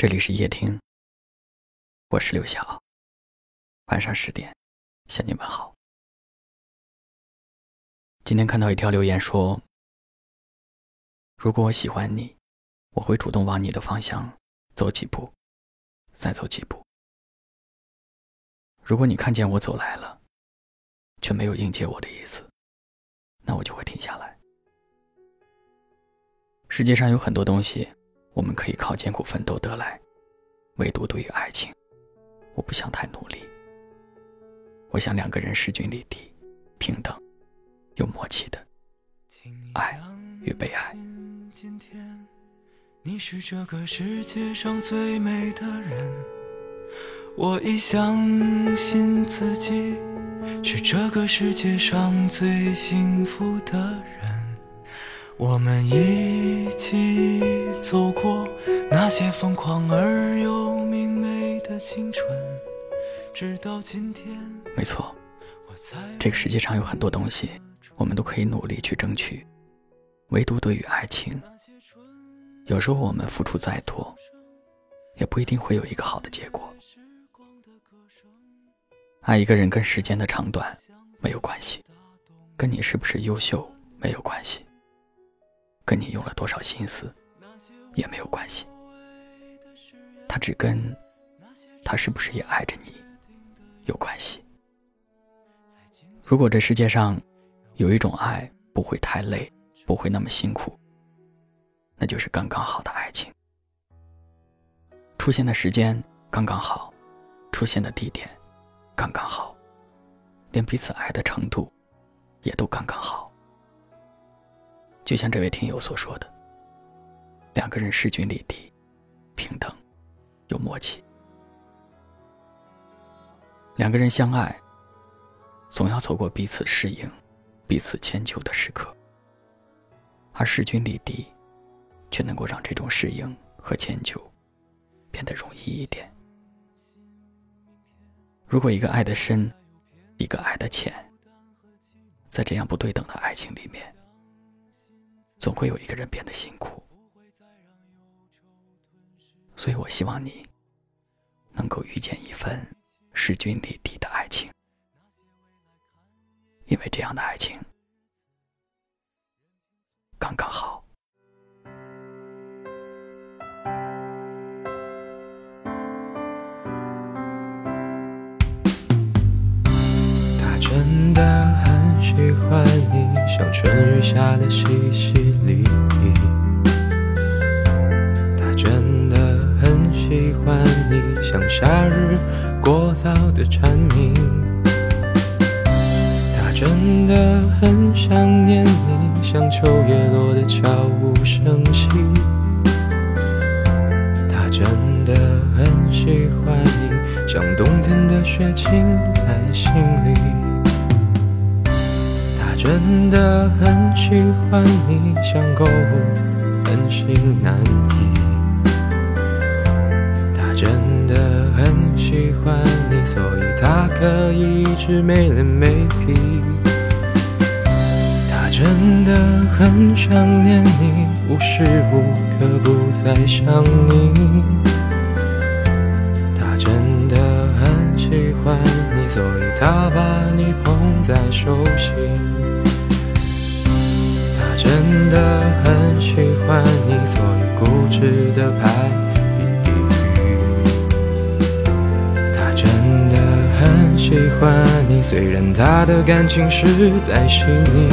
这里是夜听，我是刘晓。晚上十点向你问好。今天看到一条留言说：“如果我喜欢你，我会主动往你的方向走几步，再走几步。如果你看见我走来了，却没有迎接我的意思，那我就会停下来。世界上有很多东西。”我们可以靠艰苦奋斗得来，唯独对于爱情，我不想太努力。我想两个人势均力敌，平等，有默契的爱与被爱。今天你是这个世界上最美的人，我已相信自己是这个世界上最幸福的人。我们一起走过那些疯狂而又明媚的青春，直到今天。没错，这个世界上有很多东西，我们都可以努力去争取，唯独对于爱情，有时候我们付出再多，也不一定会有一个好的结果。爱一个人跟时间的长短没有关系，跟你是不是优秀没有关系。跟你用了多少心思也没有关系，他只跟他是不是也爱着你有关系。如果这世界上有一种爱不会太累，不会那么辛苦，那就是刚刚好的爱情。出现的时间刚刚好，出现的地点刚刚好，连彼此爱的程度也都刚刚好。就像这位听友所说的，两个人势均力敌，平等，有默契。两个人相爱，总要走过彼此适应、彼此迁就的时刻，而势均力敌，却能够让这种适应和迁就变得容易一点。如果一个爱的深，一个爱的浅，在这样不对等的爱情里面。总会有一个人变得辛苦，所以我希望你能够遇见一份势均力敌的爱情，因为这样的爱情刚刚好。他真的很喜欢你。像春雨下的淅淅沥像夏日过早的蝉鸣。他真的很想念你，像秋叶落的悄无声息。他真的很喜欢你，像冬天的雪浸在心里。他真的很喜欢你，像购物，很心难可以一直没脸没皮。他真的很想念你，无时无刻不在想你。他真的很喜欢你，所以他把你捧在手心。他真的很喜欢你，所以固执的拍喜欢你，虽然他的感情实在细腻。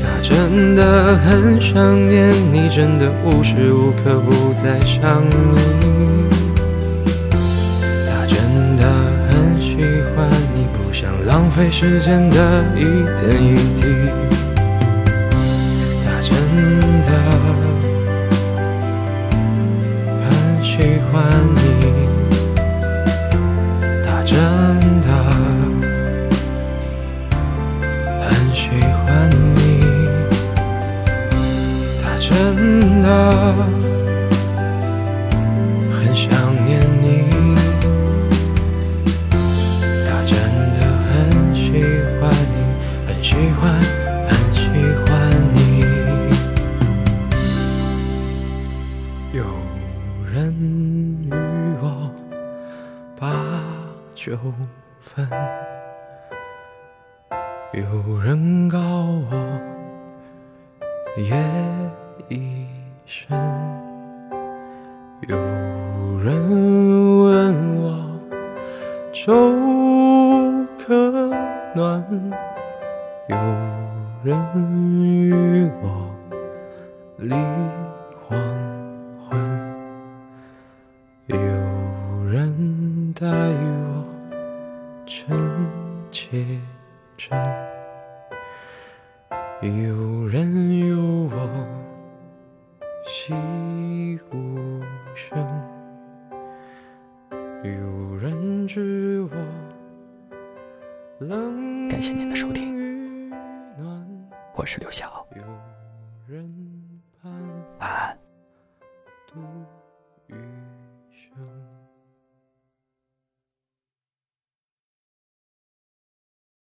他真的很想念你，真的无时无刻不在想你。他真的很喜欢你，不想浪费时间的一点一有人与我把酒分，有人告我夜已深，有人问我粥可暖，有人与我离。待我真切真，有人有我喜无声，有人知我冷。感谢您的收听，我是刘晓。晚安。